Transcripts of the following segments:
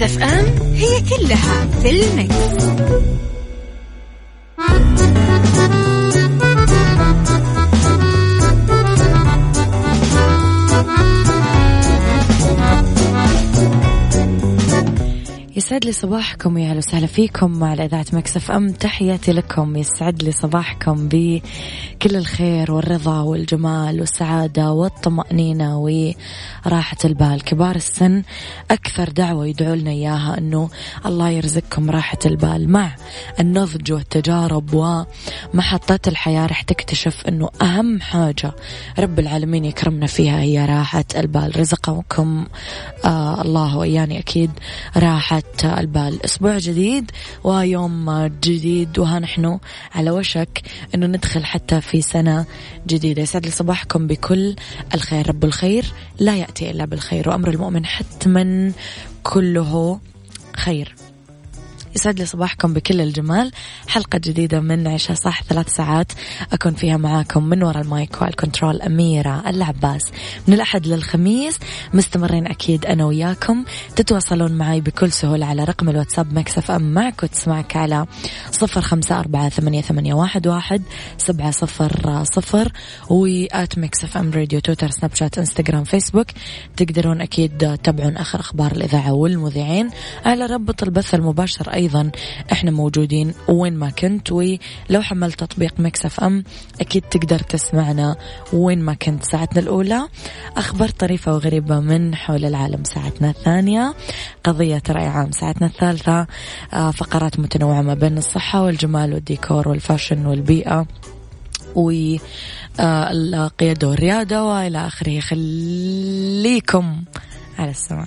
Mix FM هي كلها في ال mix. يسعد لي صباحكم يا أهلا وسهلا فيكم على إذاعة Mix FM. تحياتي لكم يسعد لي صباحكم بكل الخير والرضا والجمال والسعادة والطمأنينة وراحة البال. كبار السن أكثر دعوة يدعو لنا إياها إنه الله يرزقكم راحة البال مع النضج والتجارب ومحطات الحياة. رح تكتشف إنه أهم حاجة رب العالمين يكرمنا فيها هي راحة البال. رزقكم آه الله وإياني أكيد راحة البال؟ أسبوع جديد ويوم جديد وها نحن على وشك أنه ندخل حتى في سنة جديدة. يسعد لي صباحكم بكل الخير. رب الخير لا يأتي إلا بالخير وأمر المؤمن حتما كله خير. يسعد لي صباحكم بكل الجمال. حلقة جديدة من عيشها صح ثلاث ساعات. أكون فيها معاكم من وراء ال mic وال control أميرة العباس. من الأحد للخميس مستمرين أكيد أنا وياكم. تتواصلون معي بكل سهولة على رقم الواتساب Mix FM. معك وتسمعك على صفر خمسة أربعة ثمانية, ثمانية واحد, واحد سبعة صفر صفر. و at Mix FM Radio تويتر سناب شات إنستغرام فيسبوك. تقدرون أكيد تتابعون آخر أخبار الإذاعة والمذيعين. على رابط البث المباشر أيضا إحنا موجودين وين ما كنت ولو حملت تطبيق Mix FM أكيد تقدر تسمعنا وين ما كنت. ساعتنا الأولى أخبار طريفة وغريبة من حول العالم. ساعتنا الثانية قضية رأي عام. ساعتنا الثالثة آه، فقرات متنوعة ما بين الصحة والجمال والديكور والفاشن والبيئة والقيادة والريادة وإلى آخره. خليكم على السماع.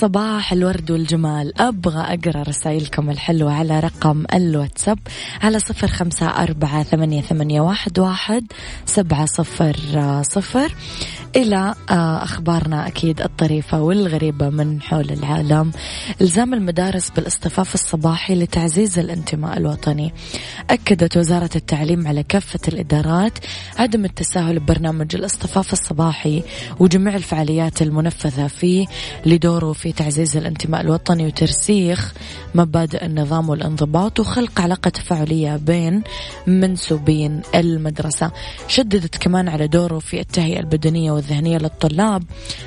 صباح الورد والجمال. أبغى أقرأ رسائلكم الحلوة على رقم الواتساب على صفر خمسة أربعة ثمانية, ثمانية واحد, واحد سبعة صفر صفر. إلى آه، أخبارنا أكيد الطريفة والغريبة من حول العالم. إلزام المدارس بالاصطفاف الصباحي لتعزيز الانتماء الوطني. أكدت وزارة التعليم على كافة الإدارات عدم التساهل ببرنامج الاصطفاف الصباحي وجميع الفعاليات المنفذة فيه لدوره في تعزيز الانتماء الوطني وترسيخ مبادئ النظام والانضباط وخلق علاقة تفاعلية بين منسوبين المدرسة. شددت كمان على دوره في التهيئة البدنية والذهنية للطلاب.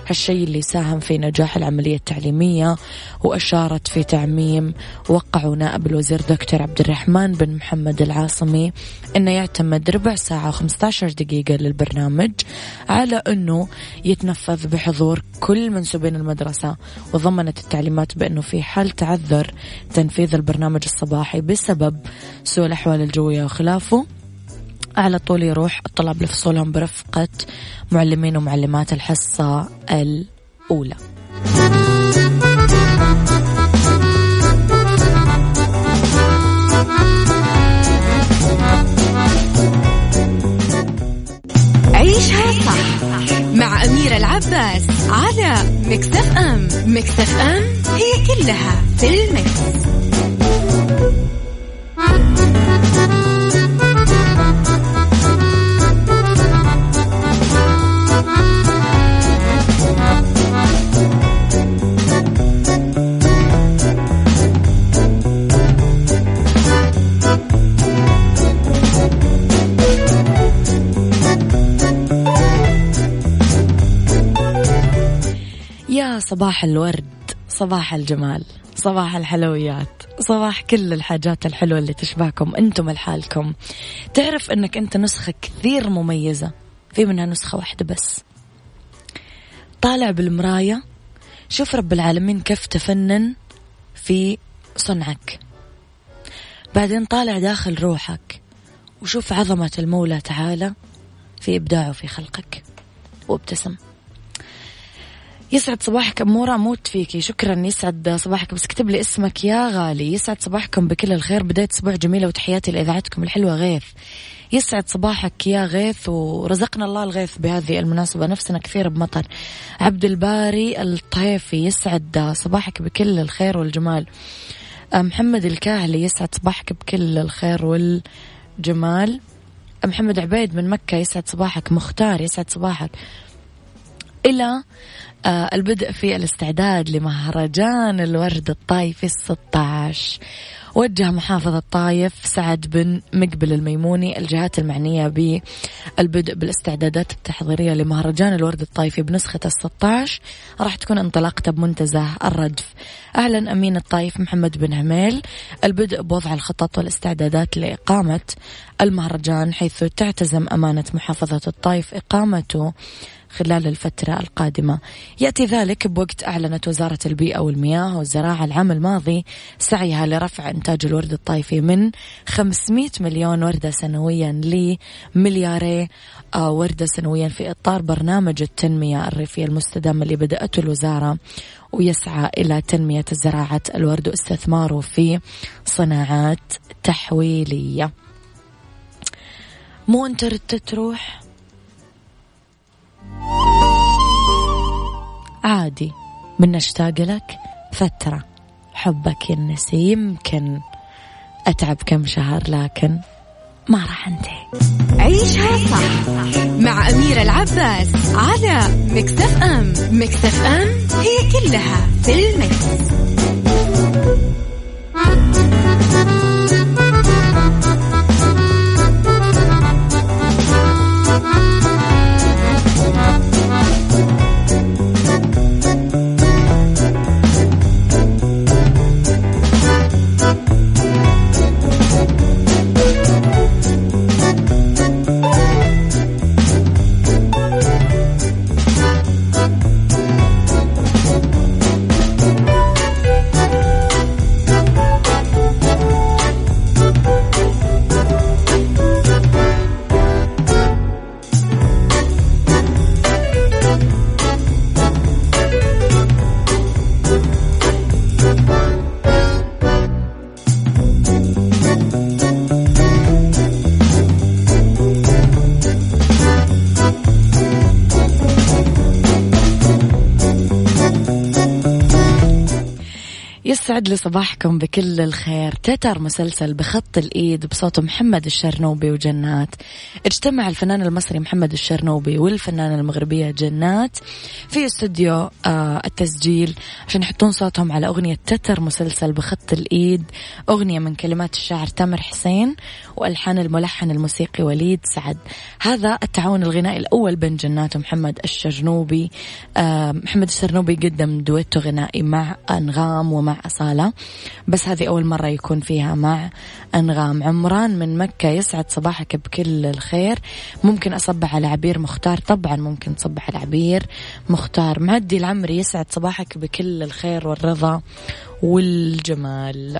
هالشيء اللي ساهم في نجاح العملية التعليمية وأشارت في تعميم وقعوا نائب الوزير دكتور عبد الرحمن بن محمد العاصمي أنه يعتمد ربع ساعة و15 دقيقة للبرنامج على أنه يتنفذ بحضور كل منسوبين المدرسة وضمنت التعليمات بأنه في حال تعذر تنفيذ البرنامج الصباحي بسبب سوء الأحوال الجوية وخلافه. على طول يروح الطلاب لفصولهم برفقة معلمين ومعلمات الحصة الأولى عيشها صح مع أميرة العباس على مكتف أم مكتف أم هي كلها في المكس. صباح الورد صباح الجمال صباح الحلويات صباح كل الحاجات الحلوة اللي تشبهكم أنتم لحالكم. تعرف أنك أنت نسخة كثير مميزة في منها نسخة واحدة بس. طالع بالمراية شوف رب العالمين كيف تفنن في صنعك. بعدين طالع داخل روحك وشوف عظمة المولى تعالى في إبداعه في خلقك وابتسم. يسعد صباحك أمورة أموت فيكي. شكرا يسعد صباحك. بس اكتب لي اسمك يا غالي. يسعد صباحكم بكل الخير. بداية أسبوع جميلة وتحياتي لإذاعتكم الحلوة غيث. يسعد صباحك يا غيث ورزقنا الله الغيث بهذه المناسبة. نفسنا كثير بمطر. عبد الباري الطيفي يسعد صباحك بكل الخير والجمال. محمد الكاهلي يسعد صباحك بكل الخير والجمال. محمد عبيد من مكة يسعد صباحك. مختار يسعد صباحك. إلى البدء في الاستعداد لمهرجان الورد الطايفي الستة عشر وجه محافظ الطايف سعد بن مقبل الميموني الجهات المعنية بالبدء بالاستعدادات التحضيرية لمهرجان الورد الطايفي بنسخة الستة عشر راح تكون انطلاقته بمنتزه الردف أعلن أمين الطايف محمد بن هميل البدء بوضع الخطط والاستعدادات لإقامة المهرجان حيث تعتزم أمانة محافظة الطايف إقامته. خلال الفترة القادمة. يأتي ذلك بوقت أعلنت وزارة البيئة والمياه والزراعة العام الماضي سعيها لرفع إنتاج الورد الطايفي من 500 مليون وردة سنويا لملياري آه، وردة سنويا في إطار برنامج التنمية الريفية المستدامة اللي بدأته الوزارة ويسعى إلى تنمية زراعة الورد واستثماره في صناعات تحويلية. مو أنت تروح؟ عادي من نشتاق لك فترة. حبك ينسي يمكن أتعب كم شهر لكن ما راح أنتهي. عيشها صح مع أميرة العباس على مكتف أم. مكتف أم هي كلها في المكس. يسعد لي صباحكم بكل الخير. تتر مسلسل بخط الإيد بصوت محمد الشرنوبي وجنات. اجتمع الفنان المصري محمد الشرنوبي والفنانة المغربية جنات في استوديو آه التسجيل عشان يحطون صوتهم على أغنية تتر مسلسل بخط الإيد. أغنية من كلمات الشاعر تامر حسين وألحان الملحن الموسيقي وليد سعد. هذا التعاون الغنائي الأول بين جنات ومحمد الشرنوبي. آه محمد الشرنوبي قدم دويتو غنائي مع أنغام ومع أصالة. بس هذه أول مرة يكون فيها مع أنغام. عمران من مكة يسعد صباحك بكل الخير. ممكن أصبح على عبير مختار. طبعا ممكن تصبح على عبير مختار. معدي العمري يسعد صباحك بكل الخير والرضا والجمال.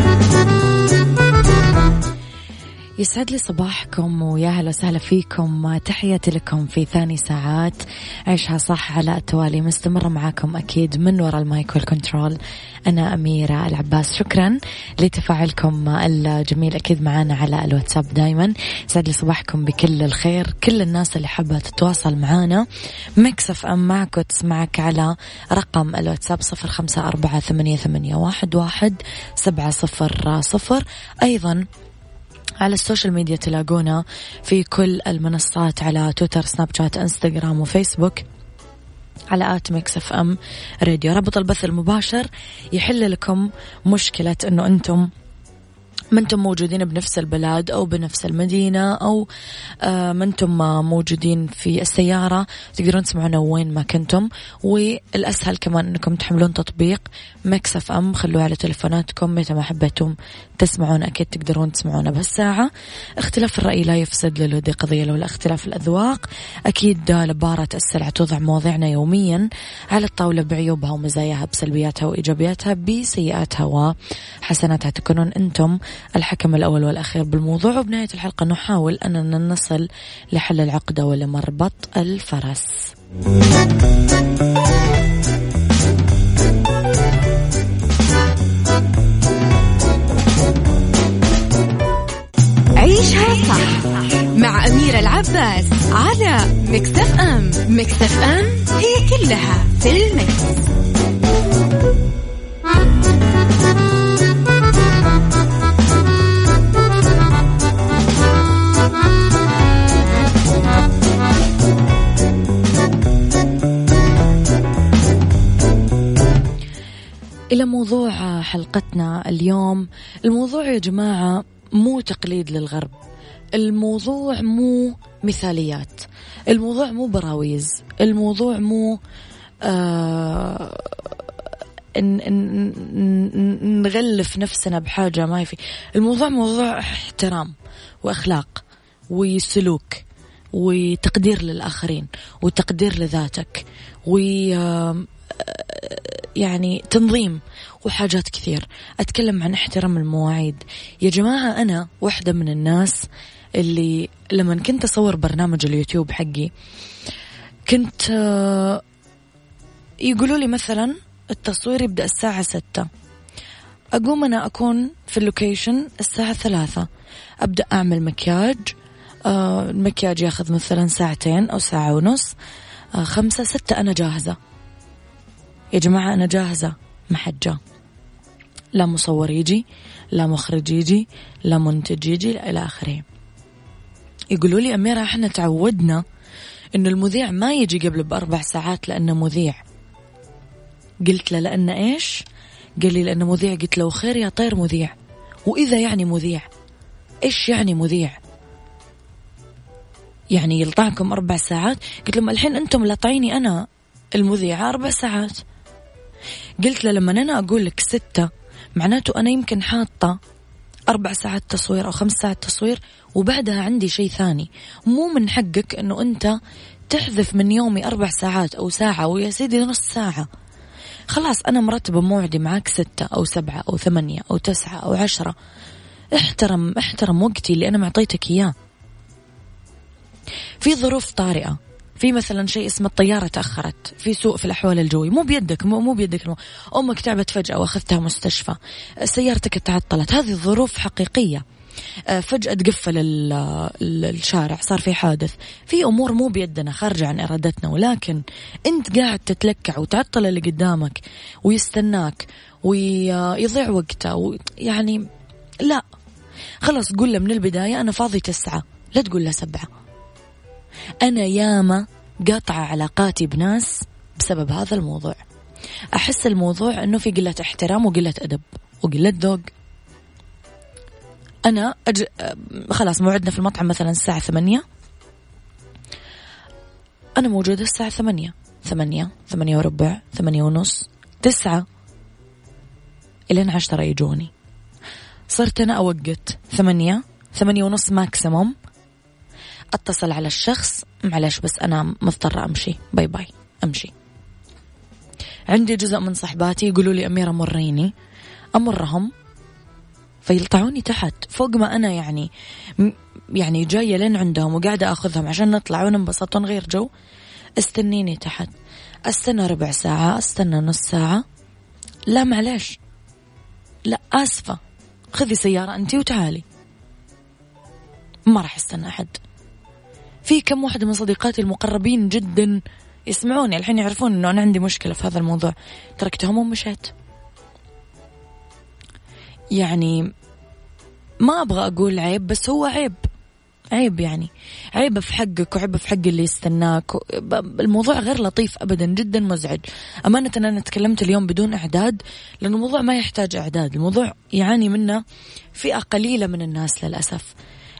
يسعد لي صباحكم ويا هلا وسهلا فيكم. تحياتي لكم في ثاني ساعات. عيشها صح على التوالي. مستمرة معاكم أكيد من وراء المايك والكنترول. أنا أميرة العباس. شكرا لتفاعلكم الجميل أكيد معنا على الواتساب دايما. يسعد لي صباحكم بكل الخير. كل الناس اللي حابة تتواصل معنا ميكس إف إم معك وتسمعك على رقم الواتساب صفر خمسة أربعة ثمانية, واحد سبعة صفر صفر. أيضا على السوشيال ميديا تلاقونا في كل المنصات على تويتر سناب شات إنستغرام وفيسبوك على at ميكس إف إم راديو. رابط البث المباشر يحل لكم مشكلة إنه أنتم ما أنتم موجودين بنفس البلد أو بنفس المدينة أو آه ما أنتم موجودين في السيارة. تقدرون تسمعونا وين ما كنتم. والأسهل كمان إنكم تحملون تطبيق مكس إف إم. خلوه على تلفوناتكم متى ما حبيتم تسمعون أكيد تقدرون تسمعونا بهالساعة. اختلاف الرأي لا يفسد للود قضية لولا اختلاف الأذواق. أكيد لبارة السلع توضع مواضيعنا يوميا على الطاولة بعيوبها ومزاياها بسلبياتها وإيجابياتها بسيئاتها وحسناتها. تكونون أنتم الحكم الأول والأخير بالموضوع. وبنهاية الحلقة نحاول أننا نصل لحل العقدة ولمربط الفرس. عيشها صح مع أميرة العباس على مكتف أم. مكتف أم هي كلها في المكس. موضوع حلقتنا اليوم. الموضوع يا جماعة مو تقليد للغرب. الموضوع مو مثاليات. الموضوع مو براويز. الموضوع مو آه نغلف نفسنا بحاجة ما في. الموضوع موضوع احترام وأخلاق وسلوك وتقدير للآخرين وتقدير لذاتك. و يعني تنظيم وحاجات كثير. أتكلم عن احترام المواعيد. يا جماعة أنا واحدة من الناس اللي لما كنت أصور برنامج اليوتيوب حقي كنت آه، يقولوا لي مثلا التصوير يبدأ الساعة ستة. أقوم أنا أكون في اللوكيشن الساعة ثلاثة. أبدأ أعمل مكياج آه المكياج ياخذ مثلا ساعتين أو ساعة ونص آه خمسة ستة أنا جاهزة. يا جماعة أنا جاهزة. جا. لا مصور يجي لا مخرج يجي لا منتج يجي إلى آخره. يقولوا لي أميرة إحنا تعودنا إنه المذيع ما يجي قبل بأربع ساعات لأنه مذيع. قلت له لأن إيش؟ قال لي لأنه مذيع. قلت له خير يا طير مذيع. وإذا يعني مذيع؟ إيش يعني مذيع؟ يعني يلطعكم أربع ساعات؟ قلت لهم الحين أنتم لطعيني أنا المذيعة أربع ساعات. قلت له لما أنا أقول لك ستة معناته أنا يمكن حاطة أربع ساعات تصوير أو خمس ساعات تصوير وبعدها عندي شيء ثاني. مو من حقك أنه أنت تحذف من يومي أربع ساعات أو ساعة ويا سيدي نص ساعة. خلاص أنا مرتبة موعدي معك ستة أو سبعة أو ثمانية أو تسعة أو عشرة. احترم احترم وقتي اللي أنا معطيتك إياه. في ظروف طارئة. في مثلا شيء اسمه الطيارة تأخرت في سوء في الأحوال الجوية مو بيدك مو, مو بيدك. مو. أمك تعبت فجأة وأخذتها مستشفى. سيارتك تعطلت. هذه ظروف حقيقية. آه، فجأة تقفل الشارع صار في حادث. في أمور مو بيدنا خارجة عن إرادتنا. ولكن أنت قاعد تتلكع وتعطل اللي قدامك ويستناك ويضيع وقته يعني لا. خلص قول له من البداية أنا فاضي تسعة. لا تقول له سبعة. أنا ياما قاطعة علاقاتي بناس بسبب هذا الموضوع. أحس الموضوع أنه في قلة احترام وقلة أدب وقلة ذوق. أنا أج... خلاص موعدنا في المطعم مثلا الساعة ثمانية. أنا موجودة الساعة ثمانية. ثمانية ثمانية وربع ثمانية ونص تسعة. إلين عشرة يجوني. صرت أنا أوقت ثمانية ثمانية ونص maximum أتصل على الشخص معلش بس أنا مضطرة أمشي. bye bye أمشي. عندي جزء من صحباتي يقولوا لي أميرة مرينا. أمرهم فيلطعوني تحت. فوق ما أنا يعني يعني جاية لين عندهم وقاعدة أخذهم عشان نطلع وننبسط ونغير جو. استنيني تحت. أستنى ربع ساعة أستنى نص ساعة. لا معلش. لا آسفة. خذي سيارة انت وتعالي. ما راح أستنى أحد. في كم واحدة من صديقاتي المقربين جدا يسمعوني. الحين يعرفون إنه أنا عندي مشكلة في هذا الموضوع. تركتهم ومشيت. يعني ما أبغى أقول عيب بس هو عيب. عيب يعني. عيب في حقك وعيب في حق اللي يستناك. الموضوع غير لطيف ابدا جدا مزعج. أمانة أنا تكلمت اليوم بدون إعداد لأنه الموضوع ما يحتاج إعداد. الموضوع يعاني منه فئة قليلة من الناس للأسف.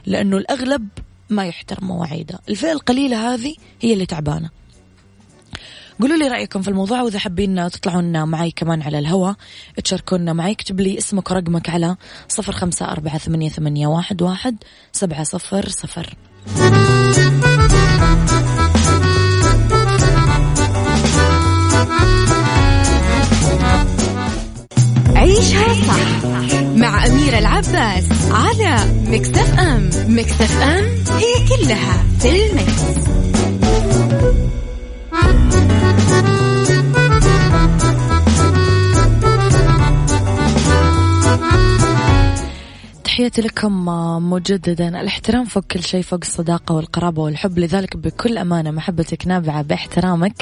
لأنه الأغلب ما يحترم مواعيده. الفئة القليلة هذه هي اللي تعبانة. قولوا لي رأيكم في الموضوع وإذا حابين تطلعون معي كمان على الهواء تشاركونا معي اكتب لي اسمك ورقمك على صفر خمسة أربعة ثمانية, ثمانية واحد, واحد سبعة صفر صفر. عيشها صح. مع أميرة العباس على مكتف أم. مكتف أم هي كلها في المكس. تحياتي لكم مجددا. الاحترام فوق كل شيء فوق الصداقة والقرابة والحب. لذلك بكل أمانة محبتك نابعة باحترامك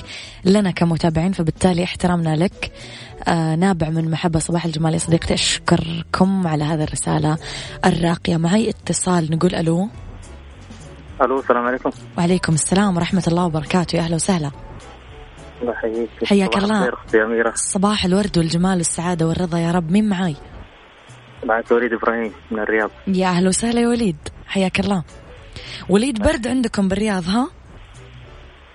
لنا كمتابعين فبالتالي احترامنا لك. نابع من محبة صباح الجمال يا صديقتي. أشكركم على هذه الرسالة الراقية معي. اتصال نقول ألو. ألو السلام عليكم. وعليكم السلام ورحمة الله وبركاته. يا أهلا وسهلا. الله. يحييك حياك الله صباح الورد والجمال والسعادة والرضا يا رب. مين معاي؟ معك وليد إبراهيم من الرياض. يا أهلا وسهلا يا وليد. حياك الله. وليد برد عندكم بالرياض ها؟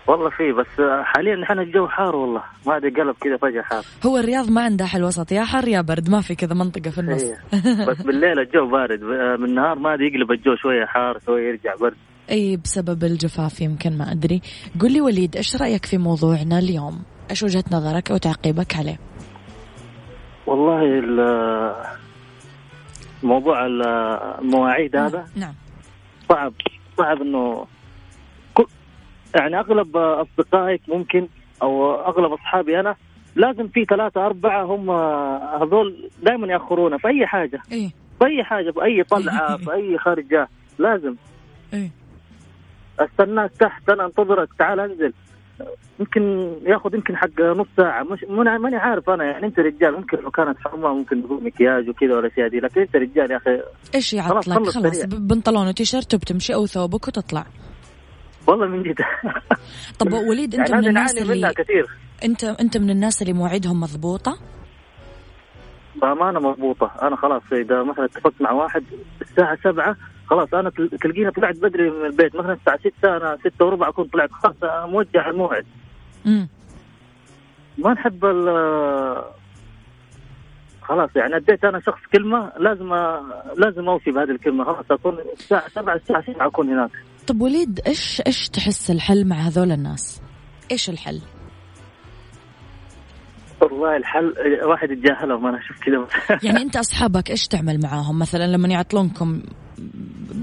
والله في بس حاليا الحين الجو حار والله. ما ادري قلب كذا فجأة حار. هو الرياض ما عنده حل وسط. يا حر يا برد. ما في كذا منطقة في النص. إيه. بس بالليل الجو بارد. بالنهار ما ادري يقلب الجو شوية حار شوية يرجع برد. أي بسبب الجفاف يمكن ما أدري. قل لي وليد إيش رأيك في موضوعنا اليوم؟ إيش وجهة نظرك أو تعقيبك عليه؟ والله موضوع المواعيد نعم. هذا نعم. صعب. صعب إنه يعني أغلب أصدقائك ممكن أو أغلب أصحابي أنا لازم في ثلاثة أربعة هم هذول دائما يأخرونا في أي حاجة. إيه. في أي حاجة في أي طلعة في أي خارجة لازم. إيه. أستناك تحت أنا أنتظرك تعال أنزل. يمكن ياخذ يمكن حق نص ساعة. مش ماني عارف أنا يعني أنت رجال ممكن لو كانت حرمة ممكن تقول مكياج وكذا والأشياء دي لكن أنت رجال يا أخي. خلاص يعطلك خلاص. ب- بنطلون وتيشيرت وبتمشي أو ثوبك وتطلع والله من جد. طب وليد أنت يعني من الناس اللي كثير. أنت أنت من الناس اللي مواعيدهم مضبوطة؟ بأمانة مضبوطة. أنا خلاص إذا مثلا اتفقت مع واحد الساعة سبعة خلاص تل- تلقيني طلعت بدري من البيت. مثلا الساعة ستة أنا ستة وربع أكون طلعت. خلاص موجه الموعد. امم ما نحب ال خلاص يعني أديت أنا شخص كلمة لازم لازم اوفي بهذه الكلمة. خلاص أكون الساعة 7 الساعة 7 أكون هناك. طب وليد إيش إيش تحس الحل مع هذول الناس؟ إيش الحل؟ والله الحل واحد يتجاهلهم أنا أشوف كذا. يعني أنت أصحابك إيش تعمل معاهم؟ مثلا لما يعطلونكم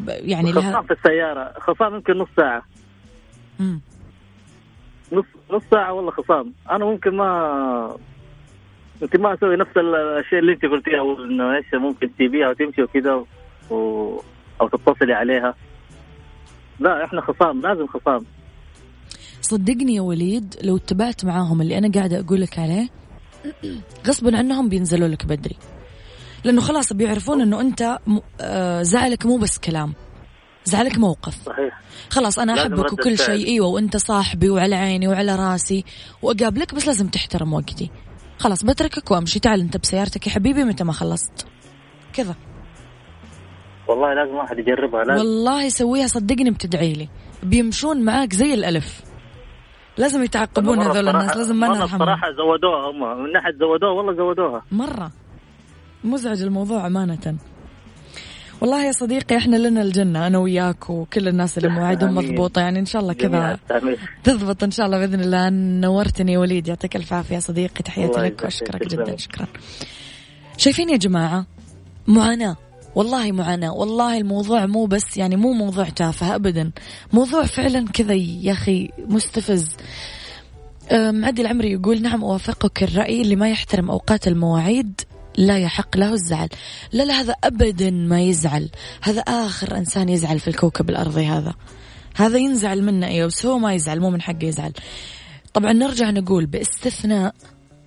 يعني لها خصام في السيارة خصام يمكن نص ساعة. مم. نص نص ساعة والله خصام. أنا ممكن ما يمكن ما أسوي نفس الشيء اللي أنت قلتيها أو إنه إيش ممكن تسيبيها وتمشي وكذا و... أو تتصلي عليها. لا إحنا خصام لازم خصام. صدقني يا وليد لو اتبعت معاهم اللي أنا قاعدة أقول لك عليه غصبا عنهم بينزلوا لك بدري. لأنه خلاص بيعرفون إنه أنت. آه زعلك مو بس كلام زعلك موقف. صحيح. خلاص أنا أحبك وكل. شيء أيوه وأنت صاحبي وعلى عيني وعلى راسي وأقابلك بس لازم تحترم وقتي. خلاص بتركك وأمشي. تعال أنت بسيارتك يا حبيبي متى ما خلصت. كذا. والله لازم واحد يجربها لازم. والله سويها صدقني بتدعي لي. بيمشون معاك زي الألف. لازم يتعقبون هذول الناس لازم ما نرحمهم الصراحة زودوها هم. من ناحية زودوها والله زودوها. مرة. مزعج الموضوع أمانة. والله يا صديقي إحنا لنا الجنة أنا وياك وكل الناس اللي مواعيدهم آمين. مضبوطة يعني إن شاء الله كذا. تضبط إن شاء الله بإذن الله. نورتني وليد يعطيك ألف عافية يا صديقي. تحياتي لك شكراً. جدا شكرا. شايفين يا جماعة؟ معاناة. والله معاناة والله الموضوع مو بس يعني مو موضوع تافه أبدا. موضوع فعلا كذا يا أخي مستفز. أم، عدي العمري يقول نعم أوافقك الرأي اللي ما يحترم أوقات المواعيد لا يحق له الزعل. لا لا هذا أبدا ما يزعل. هذا آخر إنسان يزعل في الكوكب الأرضي هذا. هذا ينزعل منه أيوه بس هو ما يزعل مو من حقه يزعل. طبعا نرجع نقول بإستثناء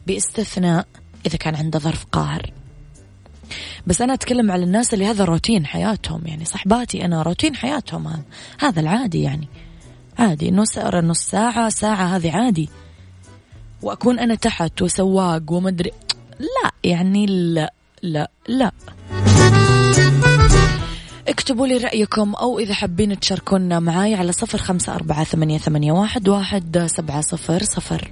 بإستثناء إذا كان عنده ظرف قاهر. بس أنا أتكلم على الناس اللي هذا روتين حياتهم يعني صحباتي أنا روتين حياتهم هذا العادي يعني. عادي نص نص ساعة ساعة هذه عادي. وأكون أنا تحت وسواق ومدري لا يعني لا لا لا. اكتبوا لي رأيكم أو إذا حابين تشاركونا معاي على صفر خمسة أربعة ثمانية, ثمانية واحد, واحد سبعة صفر صفر.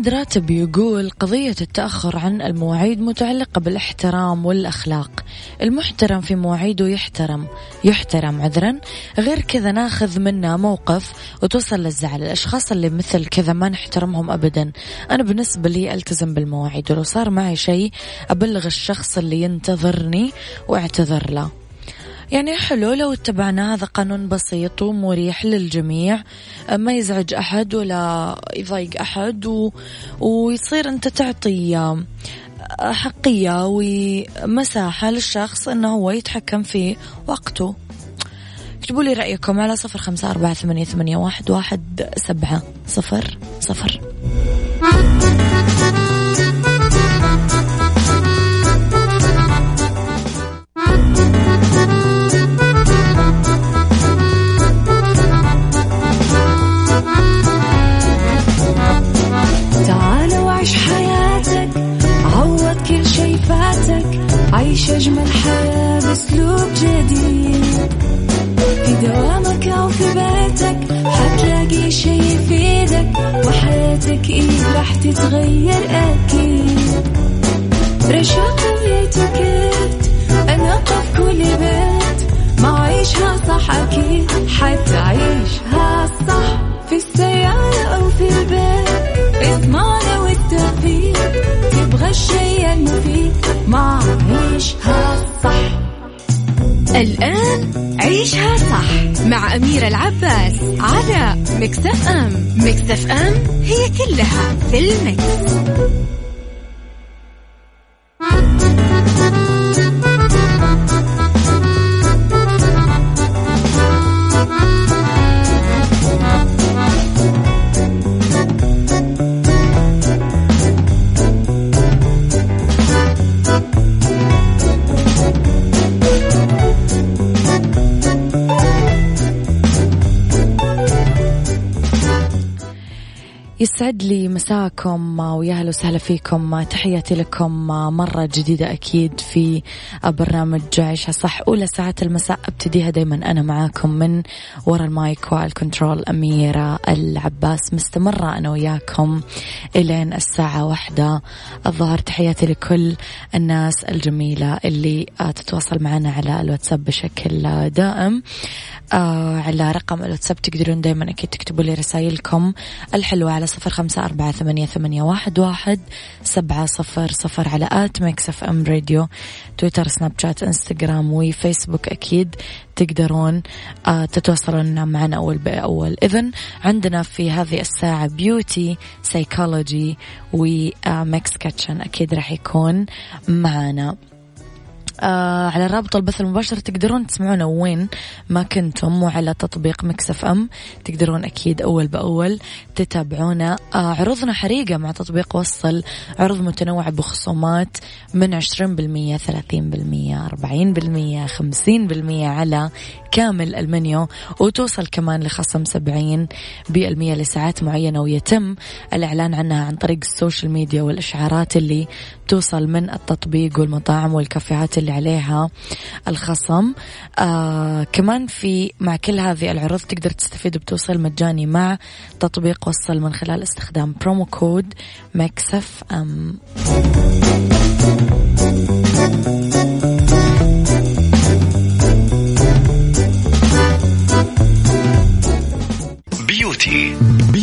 محمد راتب يقول قضية التأخر عن المواعيد متعلقة بالإحترام والأخلاق. المحترم في مواعيده يحترم يحترم عذرا. غير كذا ناخذ منه موقف وتوصل للزعل. الأشخاص اللي مثل كذا ما نحترمهم أبدا. أنا بالنسبة لي ألتزم بالمواعيد. ولو صار معي شيء أبلغ الشخص اللي ينتظرني وأعتذر له. يعني حلو لو اتبعنا هذا قانون بسيط ومريح للجميع ما يزعج أحد ولا يضايق أحد و... ويصير أنت تعطي حقية ومساحة للشخص أنه هو يتحكم في وقته. اكتبوا لي رأيكم على صفر خمسة أربعة ثمانية, ثمانية واحد, واحد سبعة صفر صفر. صح مع أميرة العباس على مكتف أم مكتف أم هي كلها في المكس. يسعد لي مساكم ويا أهلا وسهلا فيكم. تحياتي لكم مرة جديدة أكيد في برنامج عيشها صح. أولى ساعات المساء أبتديها دايما أنا معاكم من ورا المايك والكنترول أميرة العباس. مستمرة أنا وياكم إلين الساعة واحدة الظهر. تحياتي لكل الناس الجميلة اللي تتواصل معنا على الواتساب بشكل دائم. آه على رقم الواتساب تقدرون دايما أكيد تكتبوا لي رسائلكم الحلوة على صفر خمسة أربعة ثمانية, ثمانية واحد, واحد سبعة صفر صفر على at ميكس اف ام راديو. تويتر سناب شات انستغرام وفيسبوك أكيد تقدرون آه تتواصلون معنا أول بأول. إذن عندنا في هذه الساعة beauty سيكولوجي وميكس kitchen أكيد راح يكون معنا. آه على رابط البث المباشر تقدرون تسمعونا وين ما كنتم وعلى تطبيق ميكس إف إم. تقدرون أكيد أول بأول تتابعونا. آه عروضنا حريقة مع تطبيق وصل. عروض متنوعة بخصومات من عشرين بالمية ثلاثين بالمية أربعين بالمية خمسين بالمية على كامل المنيو. وتوصل كمان لخصم سبعين بالمية لساعات معينة ويتم الإعلان عنها عن طريق السوشيال ميديا والإشعارات اللي توصل من التطبيق والمطاعم والكافيهات اللي عليها الخصم. آه كمان في مع كل هذه العروض تقدر تستفيد بتوصيل مجاني مع تطبيق وصل من خلال استخدام promo code ميكس إف إم. beauty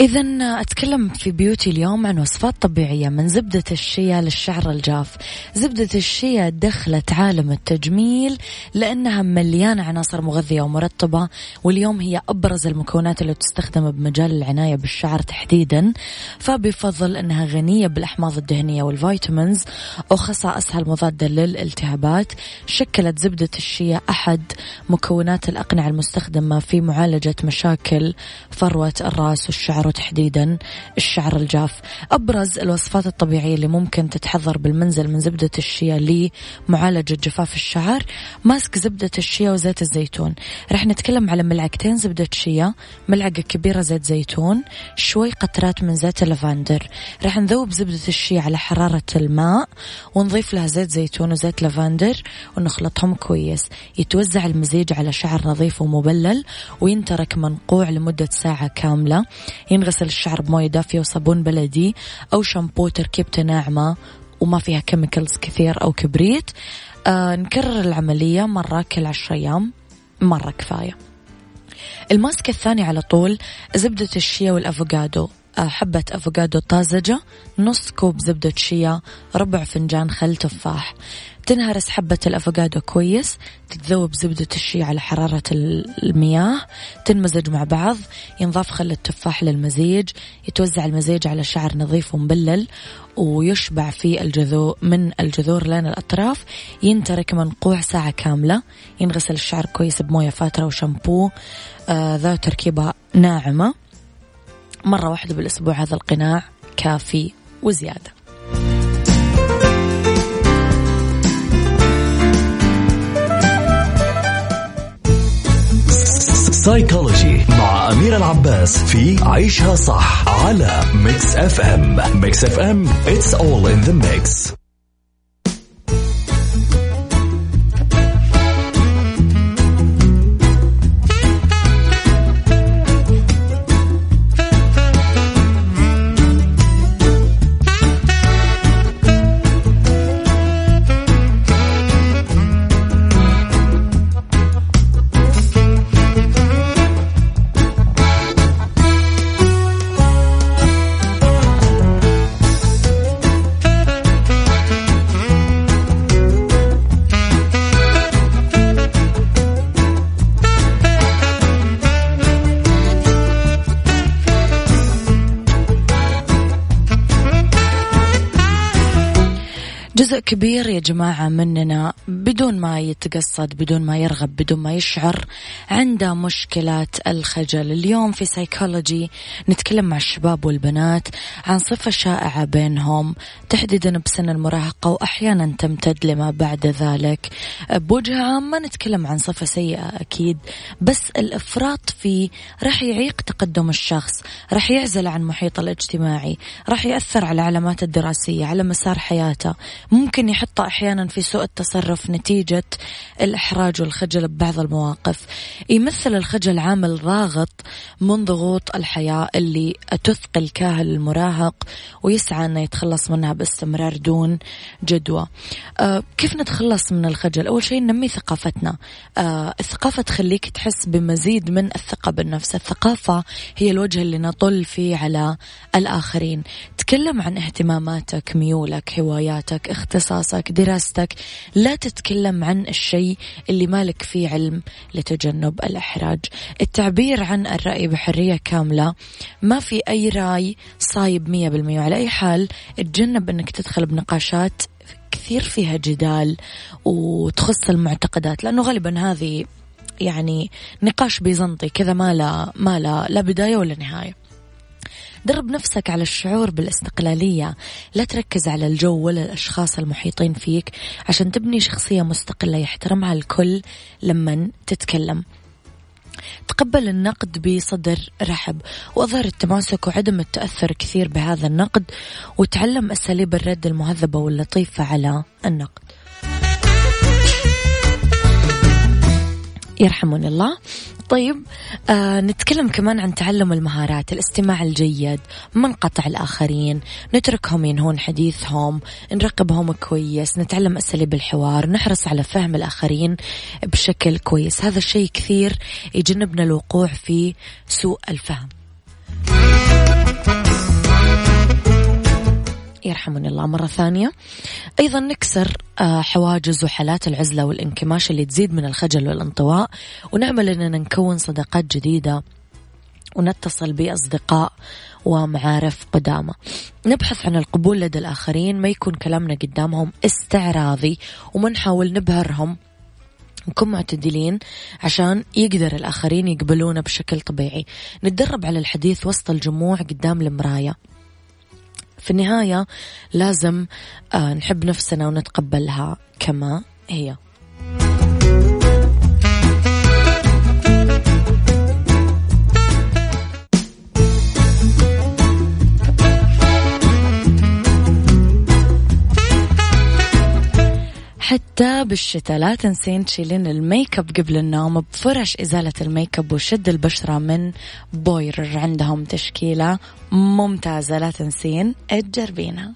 إذا أتكلم في beauty اليوم عن وصفات طبيعية من زبدة الشيا للشعر الجاف. زبدة الشيا دخلت عالم التجميل لأنها مليانة عناصر مغذية ومرطبة واليوم هي أبرز المكونات اللي تستخدم بمجال العناية بالشعر تحديدا. فبفضل أنها غنية بالأحماض الدهنية وال vitamins وخصائصها المضادة للالتهابات. شكلت زبدة الشيا أحد مكونات الأقنعة المستخدمة في معالجة مشاكل فروة الرأس والشعر وتحديدا الشعر الجاف. أبرز الوصفات الطبيعية اللي ممكن تتحضر بالمنزل من زبدة الشيا لمعالجة جفاف الشعر mask زبدة الشيا وزيت الزيتون. رح نتكلم على ملعقتين زبدة شيا ملعقة كبيرة زيت زيتون شوي قطرات من زيت اللافندر. رح نذوب زبدة الشيا على حرارة الماء ونضيف لها زيت زيتون وزيت لافندر ونخلطهم كويس. يتوزع المزيج على شعر نظيف ومبلل وينترك منقوع لمدة ساعة كاملة. ينغسل الشعر بموية دافية وصابون بلدي أو شامبو تركيبته ناعمة وما فيها chemicals كثير أو كبريت. آه نكرر العملية مرة كل عشر أيام مرة كفاية. ال mask الثاني على طول زبدة الشيا والأفوكادو. حبة أفوكادو طازجة نص كوب زبدة شيا ربع فنجان خل تفاح. تنهرس حبة الأفوكادو كويس تتذوب زبدة الشيا على حرارة المياه تنمزج مع بعض ينضاف خل التفاح للمزيج يتوزع المزيج على شعر نظيف ومبلل ويشبع في الجذور من الجذور لين الأطراف. ينترك منقوع ساعة كاملة ينغسل الشعر كويس بموية فاترة وشامبو آه ذا تركيبة ناعمة. مرة واحدة بالأسبوع هذا القناع كافي وزيادة. سايكولوجي مع أميرة العباس في عيشها صح على ميكس اف ام ميكس اف ام it's all in the mix. كبير يا جماعة مننا بدون ما يتقصد بدون ما يرغب بدون ما يشعر عنده مشكلة الخجل. اليوم في سايكولوجي نتكلم مع الشباب والبنات عن صفة شائعة بينهم تحديدا بسن المراهقة وأحيانا تمتد لما بعد ذلك. بوجه عام ما نتكلم عن صفة سيئة أكيد بس الإفراط فيه راح يعيق تقدم الشخص راح يعزل عن محيطه الاجتماعي راح يأثر على علامات الدراسية على مسار حياته. ممكن يحطه أحيانا في سوء التصرف نتيجة الإحراج والخجل ببعض المواقف. يمثل الخجل عامل ضاغط من ضغوط الحياة اللي تثقل كاهل المراهق ويسعى أنه يتخلص منها باستمرار دون جدوى. آه كيف نتخلص من الخجل؟ أول شيء ننمي ثقافتنا. آه الثقافة تخليك تحس بمزيد من الثقة بالنفس. الثقافة هي الوجه اللي نطل فيه على الآخرين. تكلم عن اهتماماتك ميولك هواياتك اختصاصك دراستك لا تتكلم عن الشيء اللي مالك فيه علم لتجنب الإحراج. التعبير عن الرأي بحرية كاملة. ما في أي رأي صايب مية بالمية. على أي حال تجنب أنك تدخل بنقاشات كثير فيها جدال وتخص المعتقدات لأنه غالبا هذه يعني نقاش بيزنطي كذا ما لا ما لا لا بداية ولا نهاية. درب نفسك على الشعور بالاستقلالية. لا تركز على الجو ولا الأشخاص المحيطين فيك عشان تبني شخصية مستقلة يحترمها الكل لما تتكلم. تقبل النقد بصدر رحب. وأظهر التماسك وعدم التأثر كثير بهذا النقد وتعلم أساليب الرد المهذبة واللطيفة على النقد. يرحمون الله. طيب آه نتكلم كمان عن تعلم المهارات الاستماع الجيد من قطع الآخرين نتركهم ينهون حديثهم نراقبهم كويس نتعلم أساليب الحوار نحرص على فهم الآخرين بشكل كويس. هذا الشيء كثير يجنبنا الوقوع في سوء الفهم. يرحمني الله مرة ثانية. أيضا نكسر آه، حواجز وحالات العزلة والانكماش اللي تزيد من الخجل والانطواء ونعمل أننا نكون صداقات جديدة ونتصل بأصدقاء ومعارف قدامى. نبحث عن القبول لدى الآخرين ما يكون كلامنا قدامهم استعراضي وما نحاول نبهرهم. نكون معتدلين عشان يقدر الآخرين يقبلونا بشكل طبيعي. نتدرب على الحديث وسط الجموع قدام المراية في النهاية لازم آه، نحب نفسنا ونتقبلها كما Hey. حتى بالشتاء لا تنسين تشيلين ال make up قبل النوم بفرش إزالة ال make up وشد البشرة من Beurer عندهم تشكيلة ممتازة لا تنسين. تجربينها